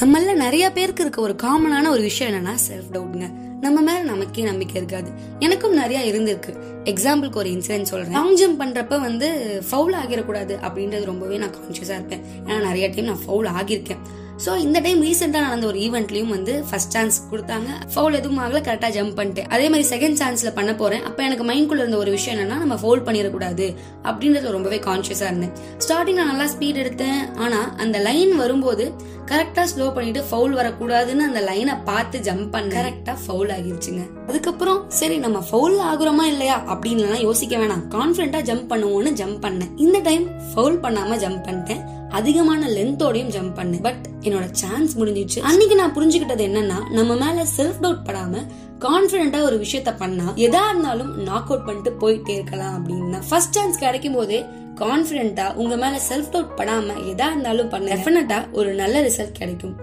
நம்மள நிறைய பேருக்கு இருக்க ஒரு காமனான ஒரு விஷயம் என்னன்னா செல்ஃப் டவுட்ங்க நம்ம மேல நமக்கே நம்பிக்கை இருக்காது. எனக்கும் நிறைய இருந்திருக்கு. எக்ஸாம்பிளுக்கு ஒரு இன்சிடென்ட் சொல்றேன். லாங் ஜம்ப் பண்றப்ப வந்து ஃபவுல் ஆகிடக்கூடாது அப்படின்றது ரொம்பவே நான் கான்சியஸா இருப்பேன். ஏன்னா நிறைய டைம் நான் ஃபவுல் ஆகியிருக்கேன். ஸோ இந்த டைம் ரீசெண்டாக நடந்த ஒரு ஈவெண்ட்லயும் வந்து ஃபர்ஸ்ட் சான்ஸ் கொடுத்தாங்க. ஃபவுல் எதுவும் ஆகல கரெக்டாக ஜம்ப் பண்ணிட்டேன். அதே மாதிரி செகண்ட் சான்ஸ்ல பண்ண போறேன். அப்போ எனக்கு மைண்ட்குள்ள இருந்த ஒரு விஷயம் என்னன்னா நம்ம ஃபவுல் பண்ணிடக்கூடாது அப்படின்றது ரொம்பவே கான்சியஸா இருந்தேன். ஸ்டார்டிங் நான் நல்லா ஸ்பீட் எடுத்தேன். ஆனா அந்த லைன் வரும்போது கரெக்டா ஸ்லோ பண்ணிட்டு ஃபவுல் வரக்கூடாதுன்னு அந்த லைனை பார்த்து ஜம்ப் பண்ண. கரெக்டா ஃபவுல் ஆகிருச்சுங்க. அதுக்கப்புறம் சரி நம்ம ஃபவுல் ஆகுறோமா இல்லையா அப்படின்னு யோசிக்க வேணாம். கான்பிடண்டா ஜம்ப் பண்ணுவோம்னு ஜம்ப் பண்ணேன் இந்த டைம் ஃபவுல் பண்ணாம ஜம்ப் பண்ணிட்டேன். அதிகமான லென்த்தோடையும் ஜம்ப் பண்ணேன் பட் என்னோட சான்ஸ் முடிஞ்சிச்சு. அன்னைக்கு நான் புரிஞ்சுக்கிட்டது என்னன்னா நம்ம மேல செல்ஃப் டவுட் படாம கான்பிடண்டா ஒரு விஷயத்த பண்ணா எதா இருந்தாலும் நாக் அவுட் பண்ணிட்டு போயிட்டே இருக்கலாம் அப்படின்னு ஃபர்ஸ்ட் சான்ஸ் கிடைக்கும் போதே கான்பிடண்டா உங்க மேல செல்ஃப் டவுட் படாம எதா இருந்தாலும் பண்ண டெஃபினட்டா ஒரு நல்ல ரிசல்ட் கிடைக்கும்.